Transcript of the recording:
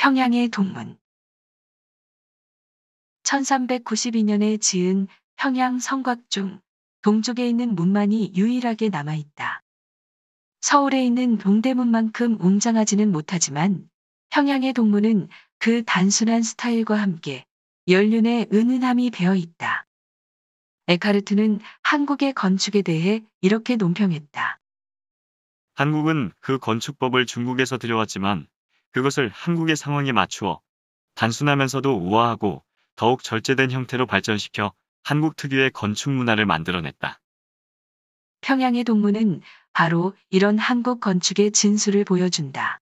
평양의 동문 1392년에 지은 평양 성곽 중 동쪽에 있는 문만이 유일하게 남아있다. 서울에 있는 동대문만큼 웅장하지는 못하지만 평양의 동문은 그 단순한 스타일과 함께 연륜의 은은함이 배어 있다. 에카르트는 한국의 건축에 대해 이렇게 논평했다. 한국은 그 건축법을 중국에서 들여왔지만 그것을 한국의 상황에 맞추어 단순하면서도 우아하고 더욱 절제된 형태로 발전시켜 한국 특유의 건축 문화를 만들어냈다. 평양의 동문은 바로 이런 한국 건축의 진수를 보여준다.